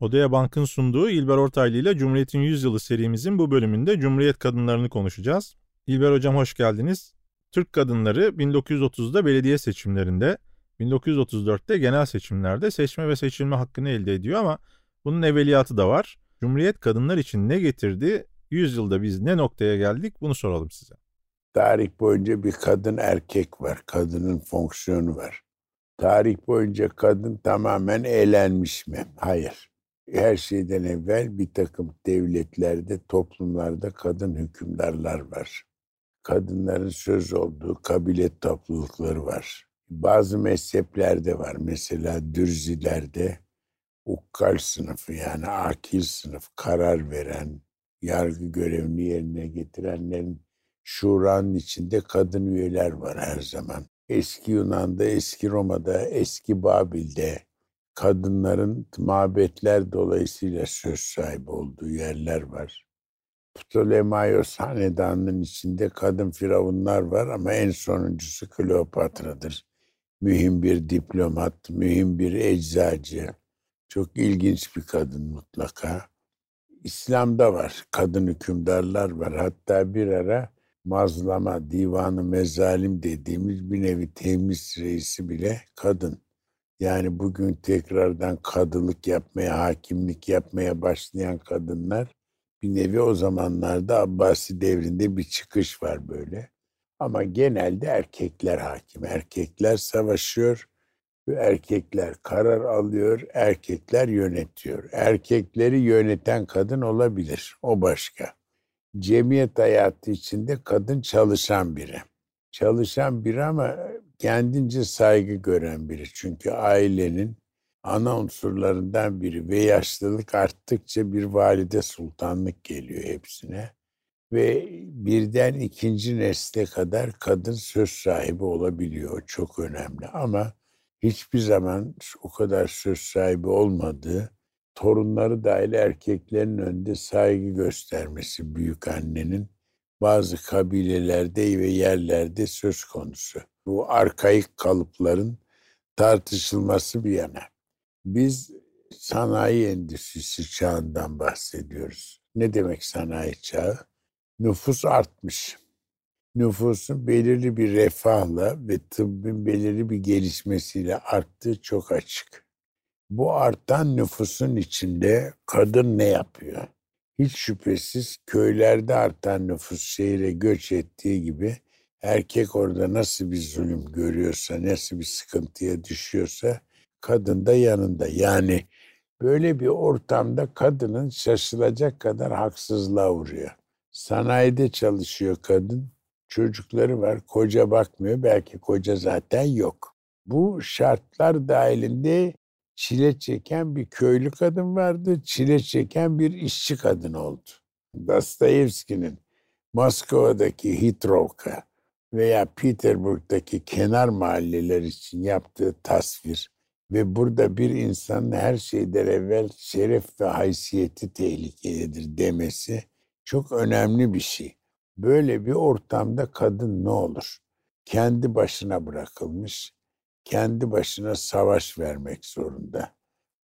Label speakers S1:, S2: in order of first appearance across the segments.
S1: Odaya Bank'ın sunduğu İlber Ortaylı ile Cumhuriyet'in Yüzyılı serimizin bu bölümünde Cumhuriyet kadınlarını konuşacağız. İlber Hocam hoş geldiniz. Türk kadınları 1930'da belediye seçimlerinde, 1934'te genel seçimlerde seçme ve seçilme hakkını elde ediyor ama bunun evveliyatı da var. Cumhuriyet kadınlar için ne getirdi? Yüzyılda biz ne noktaya geldik? Bunu soralım size.
S2: Tarih boyunca bir kadın erkek var. Kadının fonksiyonu var. Tarih boyunca kadın tamamen eğlenmiş mi? Hayır. Her şeyden evvel bir takım devletlerde, toplumlarda kadın hükümdarlar var. Kadınların söz olduğu kabile toplulukları var. Bazı mezheplerde var. Mesela Dürzilerde ukkal sınıfı yani akil sınıf karar veren, yargı görevini yerine getirenlerin şuranın içinde kadın üyeler var her zaman. Eski Yunan'da, eski Roma'da, eski Babil'de kadınların mabetler dolayısıyla söz sahibi olduğu yerler var. Ptolemaios hanedanının içinde kadın firavunlar var ama en sonuncusu Kleopatra'dır. Mühim bir diplomat, mühim bir eczacı. Çok ilginç bir kadın mutlaka. İslam'da var, kadın hükümdarlar var. Hatta bir ara mazlama, divanı mezalim dediğimiz bir nevi temiz reisi bile kadın. Yani bugün tekrardan kadılık yapmaya, hakimlik yapmaya başlayan kadınlar bir nevi o zamanlarda Abbasi devrinde bir çıkış var böyle. Ama genelde erkekler hakim. Erkekler savaşıyor ve erkekler karar alıyor, erkekler yönetiyor. Erkekleri yöneten kadın olabilir. O başka cemiyet hayatı içinde kadın çalışan biri. Çalışan biri ama kendince saygı gören biri. Çünkü ailenin ana unsurlarından biri ve yaşlılık arttıkça bir valide sultanlık geliyor hepsine. Ve birden ikinci nesle kadar kadın söz sahibi olabiliyor. Çok önemli ama hiçbir zaman o kadar söz sahibi olmadığı torunları dahil erkeklerin önünde saygı göstermesi büyük annenin bazı kabilelerde ve yerlerde söz konusu. Bu arkaik kalıpların tartışılması bir yana. Biz sanayi endüstrisi çağından bahsediyoruz. Ne demek sanayi çağı? Nüfus artmış. Nüfusun belirli bir refahla ve tıbbın belirli bir gelişmesiyle arttığı çok açık. Bu artan nüfusun içinde kadın ne yapıyor? Hiç şüphesiz köylerde artan nüfus şehire göç ettiği gibi erkek orada nasıl bir zulüm görüyorsa, nasıl bir sıkıntıya düşüyorsa kadın da yanında. Yani böyle bir ortamda kadının şaşılacak kadar haksızlığa uğruyor. Sanayide çalışıyor kadın, çocukları var, koca bakmıyor, belki koca zaten yok. Bu şartlar dahilinde çile çeken bir köylü kadın vardı, çile çeken bir işçi kadın oldu. Dostoyevski'nin Moskova'daki Hitrovka veya Peterburg'daki kenar mahalleler için yaptığı tasvir ve burada bir insanın her şeyden evvel şeref ve haysiyeti tehlikededir demesi çok önemli bir şey. Böyle bir ortamda kadın ne olur? Kendi başına bırakılmış, kendi başına savaş vermek zorunda.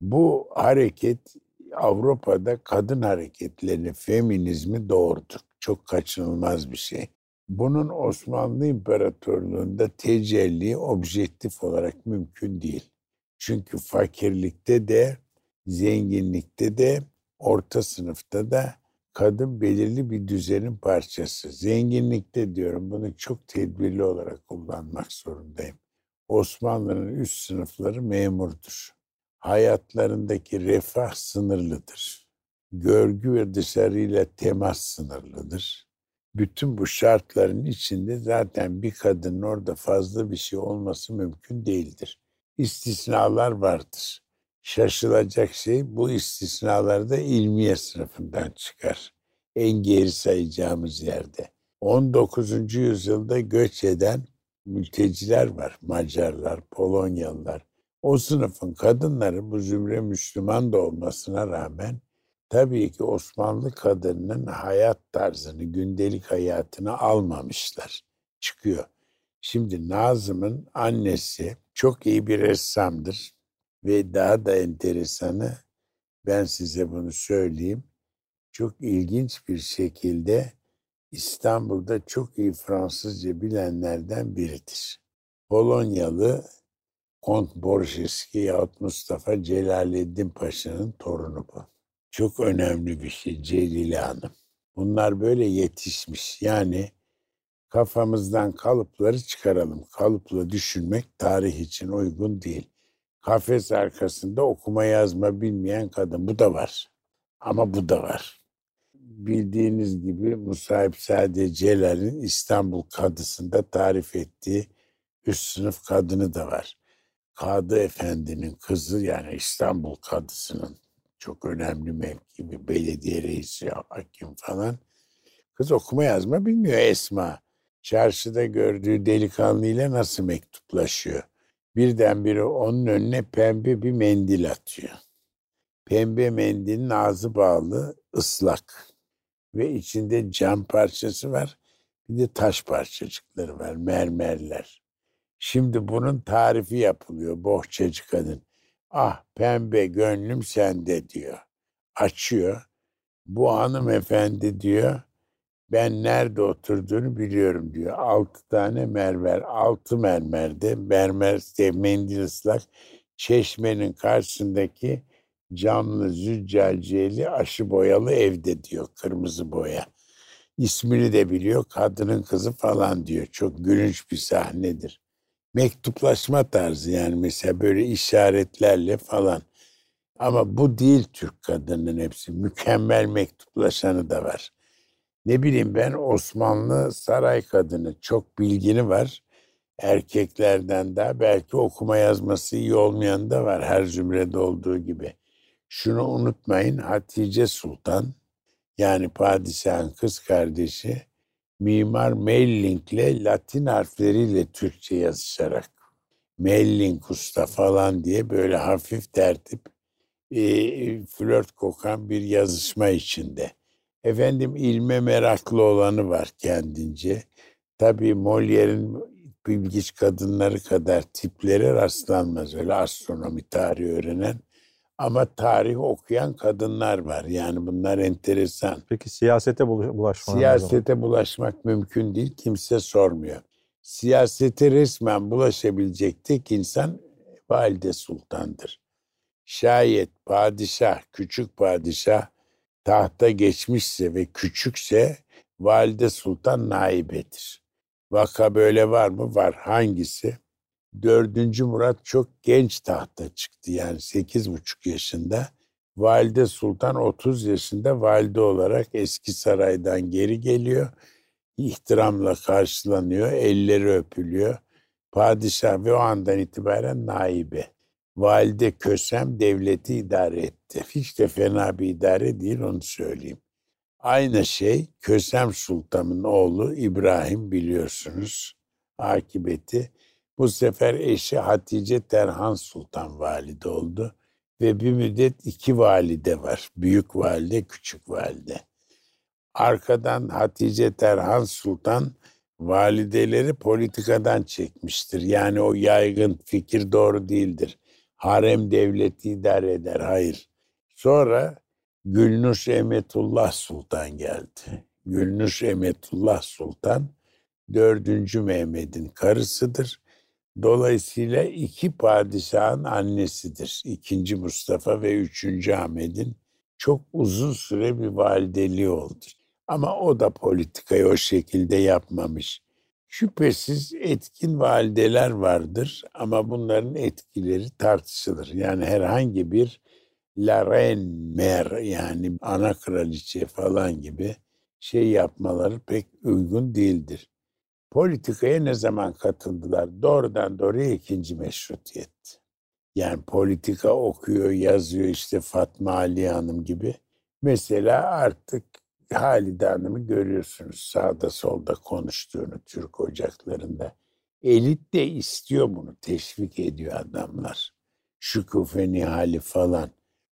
S2: Bu hareket Avrupa'da kadın hareketlerini, feminizmi doğurdu. Çok kaçınılmaz bir şey. Bunun Osmanlı İmparatorluğu'nda tecelli objektif olarak mümkün değil. Çünkü fakirlikte de, zenginlikte de, orta sınıfta da kadın belirli bir düzenin parçası. Zenginlikte diyorum bunu çok tedbirli olarak kullanmak zorundayım. Osmanlı'nın üst sınıfları memurdur. Hayatlarındaki refah sınırlıdır. Görgü ve dışarıyla temas sınırlıdır. Bütün bu şartların içinde zaten bir kadının orada fazla bir şey olması mümkün değildir. İstisnalar vardır. Şaşılacak şey bu istisnalarda ilmiye sınıfından çıkar. En geri sayacağımız yerde. 19. yüzyılda göç eden mülteciler var. Macarlar, Polonyalılar. O sınıfın kadınları bu zümre Müslüman da olmasına rağmen tabii ki Osmanlı kadınının hayat tarzını, gündelik hayatını almamışlar. Çıkıyor. Şimdi Nazım'ın annesi çok iyi bir ressamdır ve daha da enteresanı Ben size bunu söyleyeyim. Çok ilginç bir şekilde İstanbul'da çok iyi Fransızca bilenlerden biridir. Polonyalı Kont Borjeski yahut Mustafa Celaleddin Paşa'nın torunu bu. Çok önemli bir şey Celile Hanım. Bunlar böyle yetişmiş. Yani kafamızdan kalıpları çıkaralım. Kalıpla düşünmek tarih için uygun değil. Kafes arkasında okuma yazma bilmeyen kadın. Bu da var. Ama bu da var. Bildiğiniz gibi Musahip Sade Celal'in İstanbul Kadısı'nda tarif ettiği üst sınıf kadını da var. Kadı Efendi'nin kızı yani İstanbul Kadısı'nın çok önemli mevki belediye reisi, hakim falan. Kız okuma yazma bilmiyor Esma. Çarşıda gördüğü delikanlıyla nasıl mektuplaşıyor. Birdenbire onun önüne pembe bir mendil atıyor. Pembe mendilin ağzı bağlı, ıslak ve içinde cam parçası var. Bir de taş parçacıkları var, mermerler. Şimdi bunun tarifi yapılıyor bohçacı kadın. Ah pembe gönlüm sende diyor. Açıyor. Bu hanımefendi diyor ben nerede oturduğunu biliyorum diyor. Altı tane mermer, altı mermerde mermer mendil ıslak çeşmenin karşısındaki camlı züccaciyeli aşı boyalı evde diyor kırmızı boya. İsmini de biliyor kadının kızı falan diyor. Çok gülünç bir sahnedir. Mektuplaşma tarzı yani mesela böyle işaretlerle falan. Ama bu değil Türk kadının hepsi. Mükemmel mektuplaşanı da var. Ne bileyim ben Osmanlı saray kadını çok bilgini var. Erkeklerden de belki okuma yazması iyi olmayan da var her zümrede olduğu gibi. Şunu unutmayın Hatice Sultan yani padişahın kız kardeşi Mimar Melling'le Latin harfleriyle Türkçe yazışarak Melling Usta falan diye böyle hafif tertip e, flört kokan bir yazışma içinde. Efendim ilme meraklı olanı var kendince. Tabii Molière'in bilgiç kadınları kadar tipleri rastlanmaz. Öyle astronomi tarihi öğrenen ama tarih okuyan kadınlar var. Yani bunlar enteresan.
S1: Peki siyasete bulaşmak?
S2: Siyasete bulaşmak mümkün değil. Kimse sormuyor. Siyasete resmen bulaşabilecek tek insan valide sultandır. Şayet padişah, küçük padişah tahta geçmişse ve küçükse valide sultan naibedir. Vaka böyle var mı? Var. Hangisi? Dördüncü Murat çok genç tahta çıktı yani sekiz buçuk yaşında. Valide Sultan 30 yaşında valide olarak eski saraydan geri geliyor. İhtiramla karşılanıyor, elleri öpülüyor. Padişah ve o andan itibaren naibe. Valide Kösem devleti idare etti. Hiç de fena bir idare değil onu söyleyeyim. Aynı şey Kösem Sultan'ın oğlu İbrahim biliyorsunuz. Akibeti bu sefer eşi Hatice Terhan Sultan valide oldu ve bir müddet iki valide var. Büyük valide, küçük valide. Arkadan Hatice Terhan Sultan valideleri politikadan çekmiştir. Yani o yaygın fikir doğru değildir. Harem devleti idare eder. Hayır. Sonra Gülnus Emetullah Sultan geldi. Gülnus Emetullah Sultan dördüncü Mehmet'in karısıdır. Dolayısıyla iki padişahın annesidir. İkinci Mustafa ve üçüncü Ahmet'in çok uzun süre bir valideliği oldu. Ama o da politikayı o şekilde yapmamış. Şüphesiz etkin valideler vardır ama bunların etkileri tartışılır. Yani herhangi bir la reine mer yani ana kraliçe falan gibi şey yapmaları pek uygun değildir. Politikaya ne zaman katıldılar? Doğrudan doğruya ikinci meşrutiyet. Yani politika okuyor, yazıyor işte Fatma Ali Hanım gibi. Mesela artık Halide Hanım'ı görüyorsunuz sağda solda konuştuğunu Türk ocaklarında. Elit de istiyor bunu, teşvik ediyor adamlar. Şükufe Nihali falan.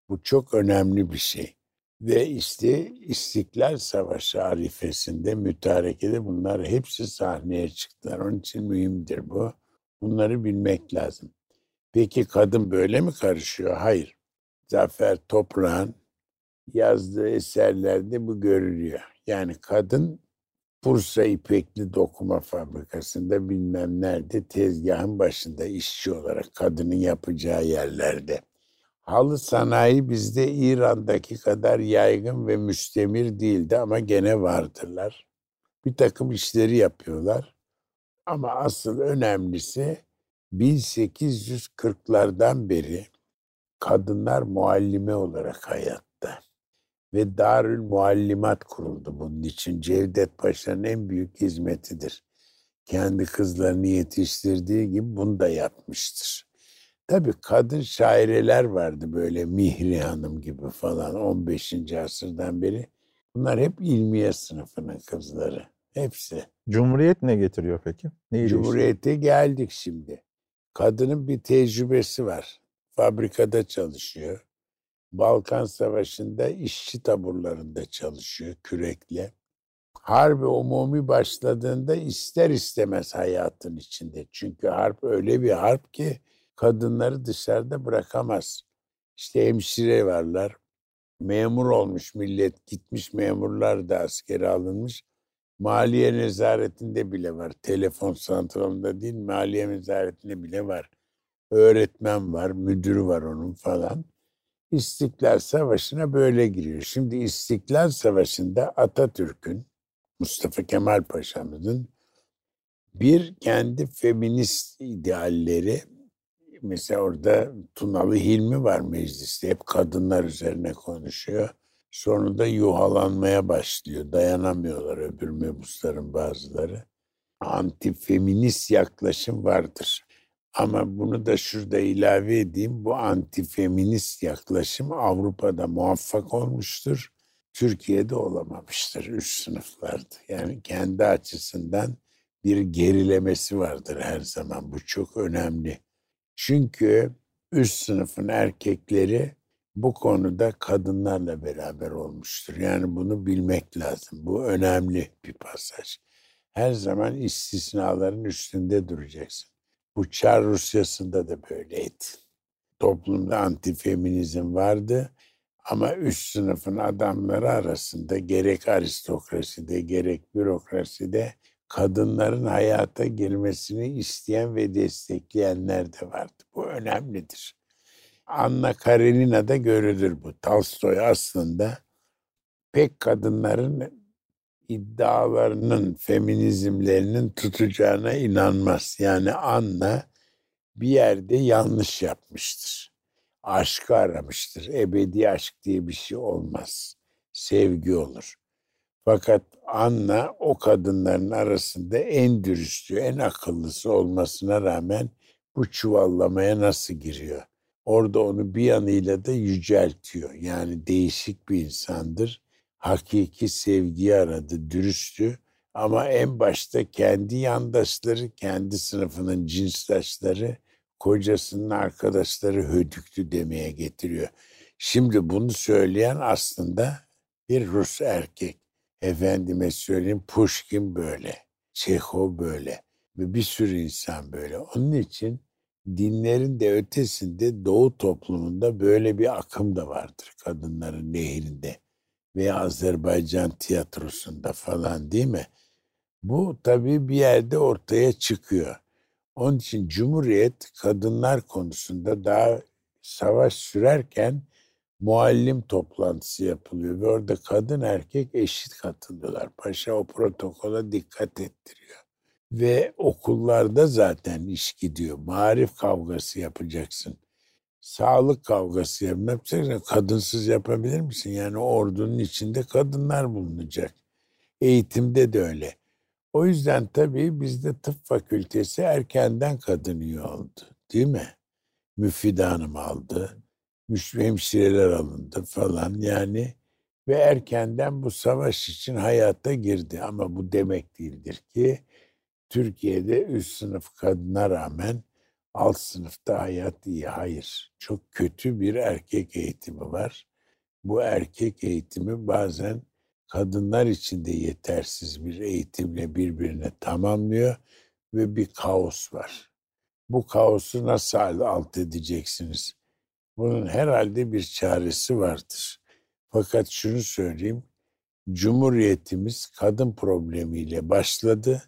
S2: Bu çok önemli bir şey. Ve işte İstiklal Savaşı arifesinde, mütarekede bunlar hepsi sahneye çıktılar. Onun için mühimdir bu. Bunları bilmek lazım. Peki kadın böyle mi karışıyor? Hayır. Zafer Toprağ'ın yazdığı eserlerde bu görülüyor. Yani kadın Bursa İpekli Dokuma Fabrikası'nda bilmem nerede tezgahın başında işçi olarak kadının yapacağı yerlerde. Halı sanayi bizde İran'daki kadar yaygın ve müstemir değildi ama gene vardırlar. Bir takım işleri yapıyorlar. Ama asıl önemlisi 1840'lardan beri kadınlar muallime olarak hayatta. Ve Darül Muallimat kuruldu bunun için. Cevdet Paşa'nın en büyük hizmetidir. Kendi kızlarını yetiştirdiği gibi bunu da yapmıştır. Tabii kadın şaireler vardı böyle Mihri Hanım gibi falan 15. asırdan beri. Bunlar hep ilmiye sınıfının kızları. Hepsi.
S1: Cumhuriyet ne getiriyor peki?
S2: Neyi Cumhuriyete geldik şimdi. Kadının bir tecrübesi var. Fabrikada çalışıyor. Balkan Savaşı'nda işçi taburlarında çalışıyor kürekle. Harbi umumi başladığında ister istemez hayatın içinde. Çünkü harp öyle bir harp ki kadınları dışarıda bırakamaz. İşte hemşire varlar. Memur olmuş millet, gitmiş memurlar da askere alınmış. Maliye nezaretinde bile var. Telefon santralında değil, maliye nezaretinde bile var. Öğretmen var, müdürü var onun falan. İstiklal Savaşı'na böyle giriyor. Şimdi İstiklal Savaşı'nda Atatürk'ün, Mustafa Kemal Paşa'mızın bir kendi feminist idealleri mesela orada Tunalı Hilmi var mecliste. Hep kadınlar üzerine konuşuyor. Sonunda yuhalanmaya başlıyor. Dayanamıyorlar öbür mebusların bazıları. Antifeminist yaklaşım vardır. Ama bunu da şurada ilave edeyim. Bu antifeminist yaklaşım Avrupa'da muvaffak olmuştur. Türkiye'de olamamıştır üst sınıflarda. Yani kendi açısından bir gerilemesi vardır her zaman. Bu çok önemli. Çünkü üst sınıfın erkekleri bu konuda kadınlarla beraber olmuştur. Yani bunu bilmek lazım. Bu önemli bir pasaj. Her zaman istisnaların üstünde duracaksın. Bu Çar Rusyası'nda da böyleydi. Toplumda antifeminizm vardı ama üst sınıfın adamları arasında gerek aristokraside gerek bürokraside kadınların hayata girmesini isteyen ve destekleyenler de vardı. Bu önemlidir. Anna Karenina da görülür bu. Tolstoy aslında pek kadınların iddialarının, feminizmlerinin tutacağına inanmaz. Yani Anna bir yerde yanlış yapmıştır. Aşkı aramıştır. Ebedi aşk diye bir şey olmaz. Sevgi olur. Fakat Anna o kadınların arasında en dürüstü, en akıllısı olmasına rağmen bu çuvallamaya nasıl giriyor? Orada onu bir yanıyla da yüceltiyor. Yani değişik bir insandır. Hakiki sevgiyi aradı, dürüsttü. Ama en başta kendi yandaşları, kendi sınıfının cinsdaşları, kocasının arkadaşları hödüktü demeye getiriyor. Şimdi bunu söyleyen aslında bir Rus erkek. Efendime söyleyeyim Pushkin böyle, Çehov böyle ve bir sürü insan böyle. Onun için dinlerin de ötesinde Doğu toplumunda böyle bir akım da vardır kadınların nehrinde veya Azerbaycan tiyatrosunda falan değil mi? Bu tabii bir yerde ortaya çıkıyor. Onun için Cumhuriyet kadınlar konusunda daha savaş sürerken muallim toplantısı yapılıyor ve orada kadın erkek eşit katılıyorlar. Paşa o protokola dikkat ettiriyor. Ve okullarda zaten iş gidiyor. Marif kavgası yapacaksın. Sağlık kavgası yapacaksın. Kadınsız yapabilir misin? Yani ordunun içinde kadınlar bulunacak. Eğitimde de öyle. O yüzden tabii bizde tıp fakültesi erkenden kadın üye oldu. Değil mi? Müfide Hanım aldı. Hemşireler alındı falan yani. Ve erkenden bu savaş için hayata girdi. Ama bu demek değildir ki Türkiye'de üst sınıf kadına rağmen alt sınıfta hayat iyi. Hayır. Çok kötü bir erkek eğitimi var. Bu erkek eğitimi bazen kadınlar için de yetersiz bir eğitimle birbirine tamamlıyor ve bir kaos var. Bu kaosu nasıl alt edeceksiniz? Bunun herhalde bir çaresi vardır. Fakat şunu söyleyeyim. Cumhuriyetimiz kadın problemiyle başladı.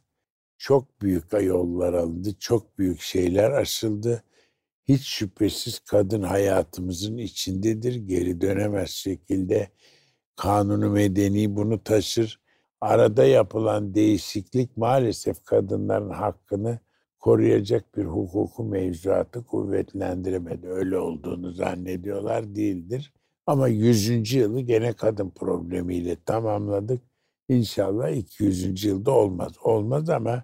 S2: Çok büyük yollar alındı, çok büyük şeyler aşıldı. Hiç şüphesiz kadın hayatımızın içindedir. Geri dönemez şekilde kanunu medeni bunu taşır. Arada yapılan değişiklik maalesef kadınların hakkını koruyacak bir hukuku mevzuatı kuvvetlendiremedi. Öyle olduğunu zannediyorlar değildir. Ama 100. yılı gene kadın problemiyle tamamladık. İnşallah 200. yılda olmaz. Olmaz ama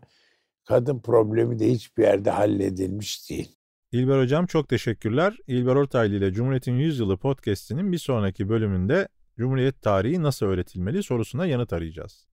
S2: kadın problemi de hiçbir yerde halledilmiş değil.
S1: İlber Hocam çok teşekkürler. İlber Ortaylı ile Cumhuriyet'in 100 yılı podcast'inin bir sonraki bölümünde Cumhuriyet tarihi nasıl öğretilmeli sorusuna yanıt arayacağız.